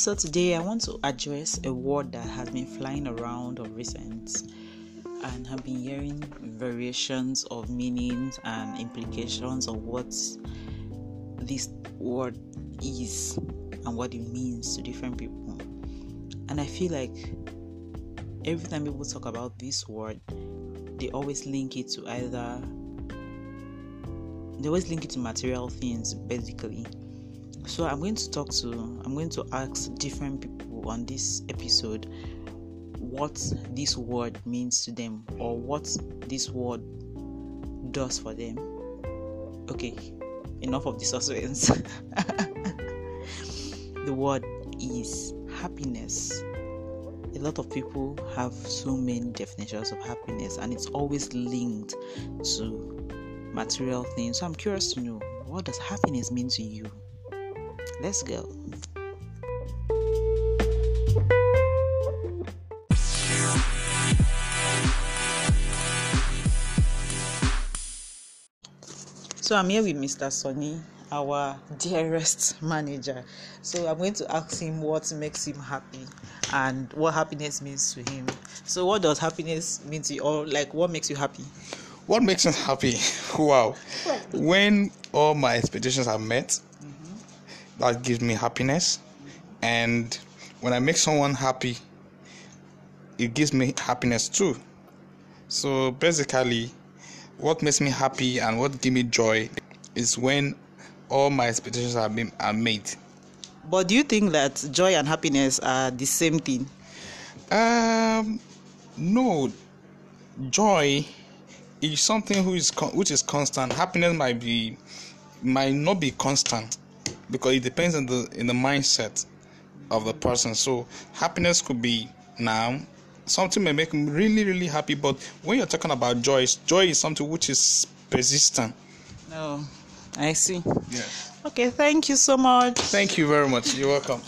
So today I want to address a word that has been flying around of recent and have been hearing variations of meanings and implications of what this word is and what it means to different people. And I feel like every time people talk about this word, they always link it to either they always link it to material things basically. So I'm going to talk to I'm going to ask different people on this episode what this word means to them or what this word does for them. Okay, enough of the suspense. the word is happiness. A lot of people have so many definitions of happiness, and it's always linked to material things. So I'm curious to know what does happiness mean to you? Let's go. So I'm here with Mr. Sonny, our dearest manager. So I'm going to ask him what makes him happy and what happiness means to him. So what does happiness mean to you or like what makes you happy? What makes me happy? Wow. When all my expectations are met, that gives me happiness. And when I make someone happy, it gives me happiness too. So basically, what makes me happy and what gives me joy is when all my expectations are being are made. But do you think that joy and happiness are the same thing? Um, no, joy is something who is con- which is constant. Happiness might be might not be constant because it depends on the in the mindset of the person. So happiness could be now something may make me really really happy, but when you're talking about joy, joy is something which is persistent. No, I see. Yes. Okay, thank you so much. Thank you very much. You're welcome.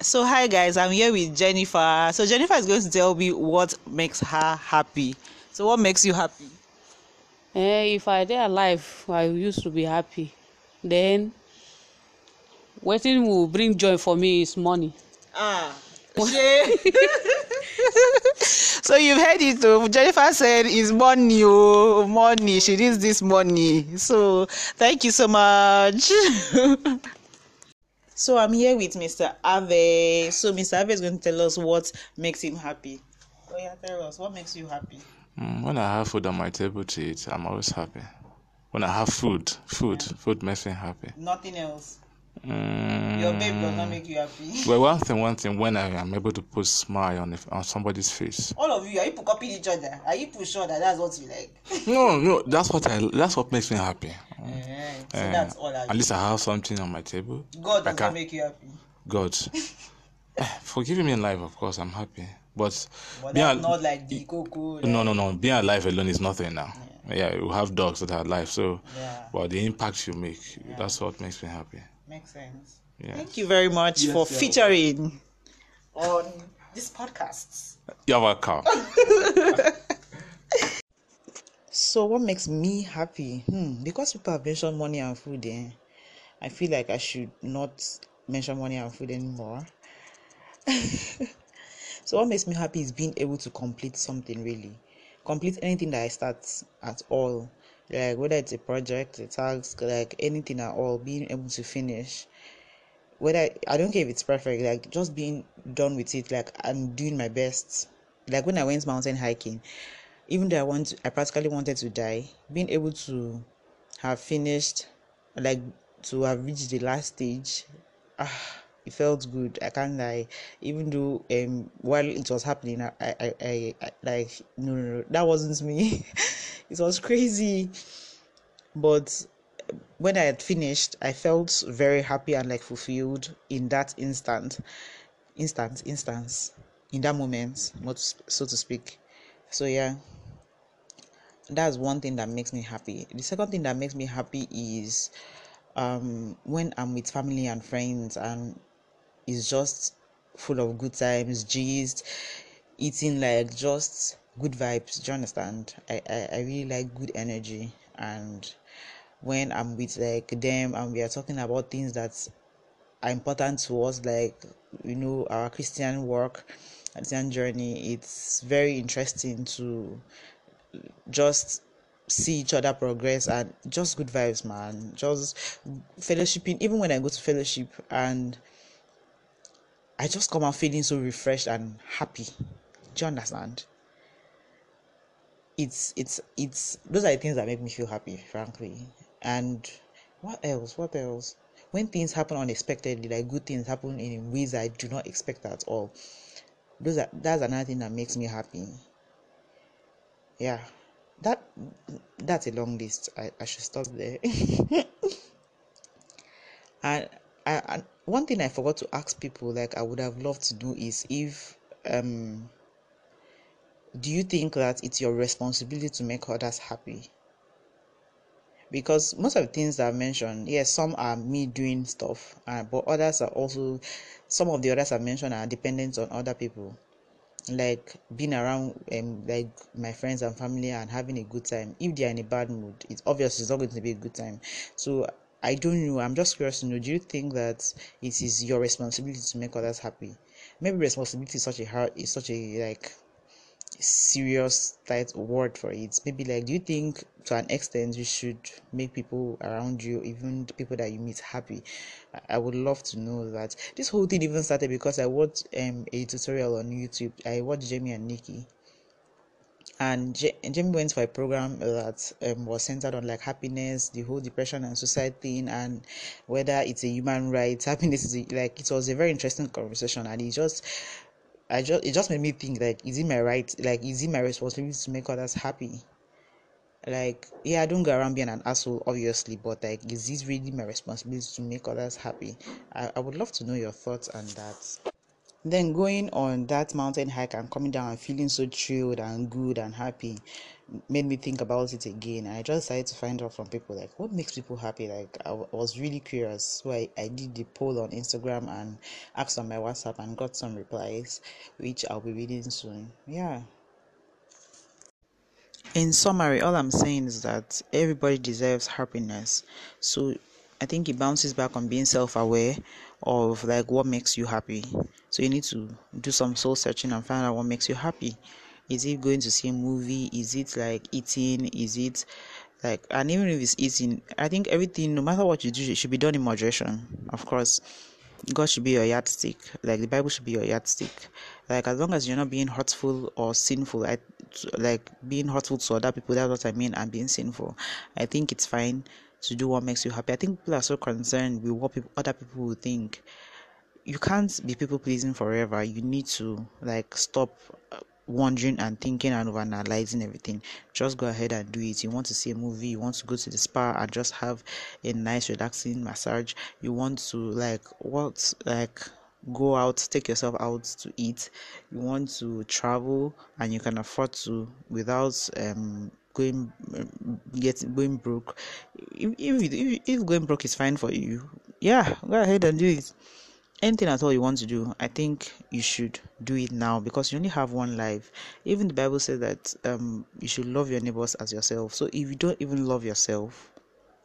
So hi guys, I'm here with Jennifer. So Jennifer is going to tell me what makes her happy. So what makes you happy? Eh, if I dey alive, I used to be happy. Then, wetin will bring joy for me is money. Ah. so you've heard it though. Jennifer said it's money, oh, money. She needs this money. So thank you so much. so I'm here with Mr. Ave. So Mr. Ave is going to tell us what makes him happy. Oh yeah, tell us what makes you happy. Mm, when I have food on my table to eat, I'm always happy. When I have food, food, food makes me happy. Nothing else. Mm, Your babe does not make you happy. Well, one thing, one thing, when I am able to put smile on the, on somebody's face. All of you, are you copying each other? Are you sure that that's what you like? No, no, that's what I. That's what makes me happy. Eh, so Eh, that's all I At least I have something on my table. God does not make you happy. God, Eh, for giving me life, of course, I'm happy. But But being that's al- not like the cocoa. no, no, no. Being alive alone is nothing now. Yeah, you have dogs that are alive. So, Yeah. well, the impact you make, that's what makes me happy. Makes sense. Yeah. Thank you very much for featuring on this podcast. You're welcome. So, what makes me happy? Hmm, because people have mentioned money and food, eh, I feel like I should not mention money and food anymore. so, what makes me happy is being able to complete something really, complete anything that I start at all, like whether it's a project, a task, like anything at all, being able to finish. Whether I don't care if it's perfect, like just being done with it, like I'm doing my best. Like when I went mountain hiking, even though I want I practically wanted to die, being able to have finished, like to have reached the last stage, ah, it felt good. I can't lie. Even though um while it was happening, I I, I, I, like no, no no that wasn't me. it was crazy, but when I had finished, I felt very happy and like fulfilled in that instant, instant, instance, in that moment, so to speak. So yeah, that's one thing that makes me happy. The second thing that makes me happy is um when I'm with family and friends and it's just full of good times, gist, eating like just good vibes. Do you understand? I, I, I really like good energy and when I'm with like them and we are talking about things that are important to us, like you know our Christian work, Christian journey. It's very interesting to just see each other progress and just good vibes, man. Just fellowshipping. Even when I go to fellowship and I just come out feeling so refreshed and happy. Do you understand? It's it's it's those are the things that make me feel happy, frankly. And what else? What else? When things happen unexpectedly, like good things happen in ways I do not expect at all. Those are that's another thing that makes me happy. Yeah. That that's a long list. I, I should stop there. and I, I one thing I forgot to ask people, like I would have loved to do, is if um do you think that it's your responsibility to make others happy? Because most of the things that I've mentioned, yes, some are me doing stuff, uh, but others are also some of the others I've mentioned are dependent on other people, like being around um, like my friends and family and having a good time. If they are in a bad mood, it's obvious it's not going to be a good time. So I don't know. I'm just curious to know. Do you think that it is your responsibility to make others happy? Maybe responsibility is such a hard, is such a like serious tight word for it. Maybe like, do you think to an extent you should make people around you, even the people that you meet, happy? I would love to know that. This whole thing even started because I watched um a tutorial on YouTube. I watched Jamie and Nikki and Jamie went for a program that um, was centered on like happiness, the whole depression and suicide thing, and whether it's a human right. Happiness is a, like it was a very interesting conversation, and it just, I just it just made me think like, is it my right? Like, is it my responsibility to make others happy? Like, yeah, I don't go around being an asshole, obviously, but like, is this really my responsibility to make others happy? I, I would love to know your thoughts on that then going on that mountain hike and coming down and feeling so thrilled and good and happy made me think about it again. I just decided to find out from people like what makes people happy? Like I was really curious. So I, I did the poll on instagram and asked on my whatsapp and got some replies which i'll be reading soon. Yeah. In summary all i'm saying is that everybody deserves happiness. So i think it bounces back on being self-aware of like what makes you happy. So you need to do some soul searching and find out what makes you happy. Is it going to see a movie? Is it like eating? Is it like and even if it's eating, I think everything, no matter what you do, it should be done in moderation. Of course, God should be your yardstick. Like the Bible should be your yardstick. Like as long as you're not being hurtful or sinful, I, like being hurtful to other people. That's what I mean. And being sinful, I think it's fine to do what makes you happy. I think people are so concerned with what people, other people will think. You can't be people pleasing forever. You need to like stop uh, wondering and thinking and analyzing everything. Just go ahead and do it. You want to see a movie, you want to go to the spa and just have a nice relaxing massage. You want to like what like go out, take yourself out to eat. You want to travel and you can afford to without um going get going broke if, if if going broke is fine for you yeah go ahead and do it anything at all you want to do i think you should do it now because you only have one life. Even the bible says that um you should love your neighbors as yourself. So if you don't even love yourself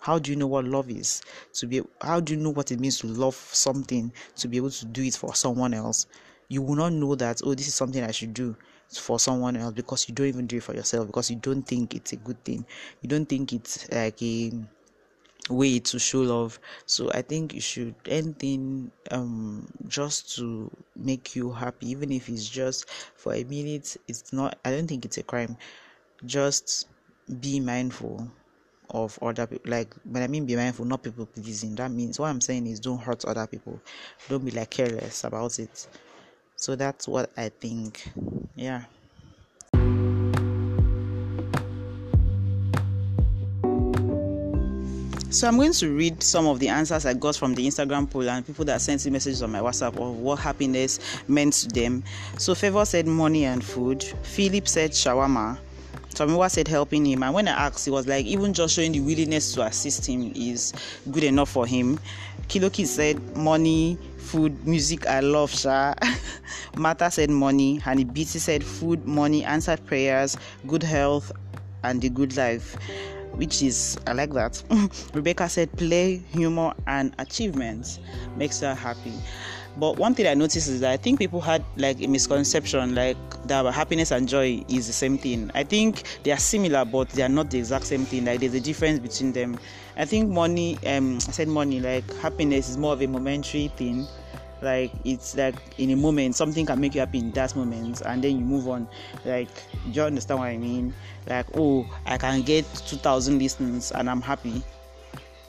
how do you know what love is? To be how do you know what it means to love something to be able to do it for someone else? You will not know that oh this is something i should do for someone else because you don't even do it for yourself because you don't think it's a good thing. You don't think it's like a way to show love. So i think you should anything um just to make you happy even if it's just for a minute it's not i don't think it's a crime. Just be mindful of other people like when i mean be mindful not people pleasing. That means what i'm saying is don't hurt other people. Don't be like careless about it. So that's what i think. Yeah So I'm going to read some of the answers I got from the Instagram poll and people that sent me messages on my WhatsApp of what happiness meant to them. So Favor said money and food. Philip said shawarma. Tomiwa said helping him. And when I asked, he was like, even just showing the willingness to assist him is good enough for him. Kiloki said money, food, music, I love Sha. Mata said money. Hani BT said food, money, answered prayers, good health, and the good life. Which is I like that. Rebecca said play, humor, and achievements makes her happy. But one thing I noticed is that I think people had like a misconception, like that happiness and joy is the same thing. I think they are similar, but they are not the exact same thing. Like there's a difference between them. I think money, um, I said money, like happiness is more of a momentary thing. Like it's like in a moment, something can make you happy in that moment, and then you move on. Like, do you understand what I mean? Like, oh, I can get 2,000 listens and I'm happy,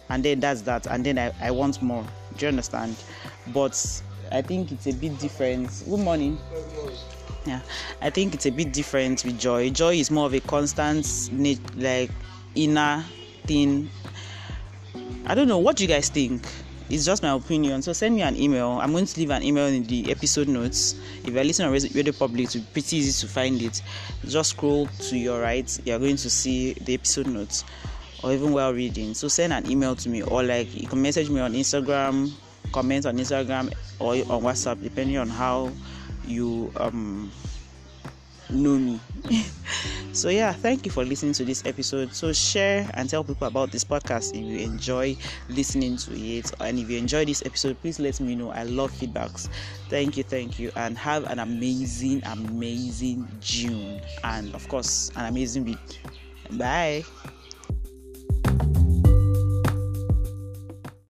and then that's that, and then I, I want more. Do you understand? But I think it's a bit different. Good morning. Yeah, I think it's a bit different with joy. Joy is more of a constant, like inner thing. I don't know. What do you guys think? It's just my opinion. So send me an email. I'm going to leave an email in the episode notes. If you're listening on RadioPublic, it's pretty easy to find it. Just scroll to your right. You're going to see the episode notes, or even while reading. So send an email to me, or like you can message me on Instagram comment on Instagram or on WhatsApp, depending on how you um, know me. so yeah, thank you for listening to this episode. So share and tell people about this podcast if you enjoy listening to it, and if you enjoy this episode, please let me know. I love feedbacks. Thank you, thank you, and have an amazing, amazing June, and of course, an amazing week. Bye.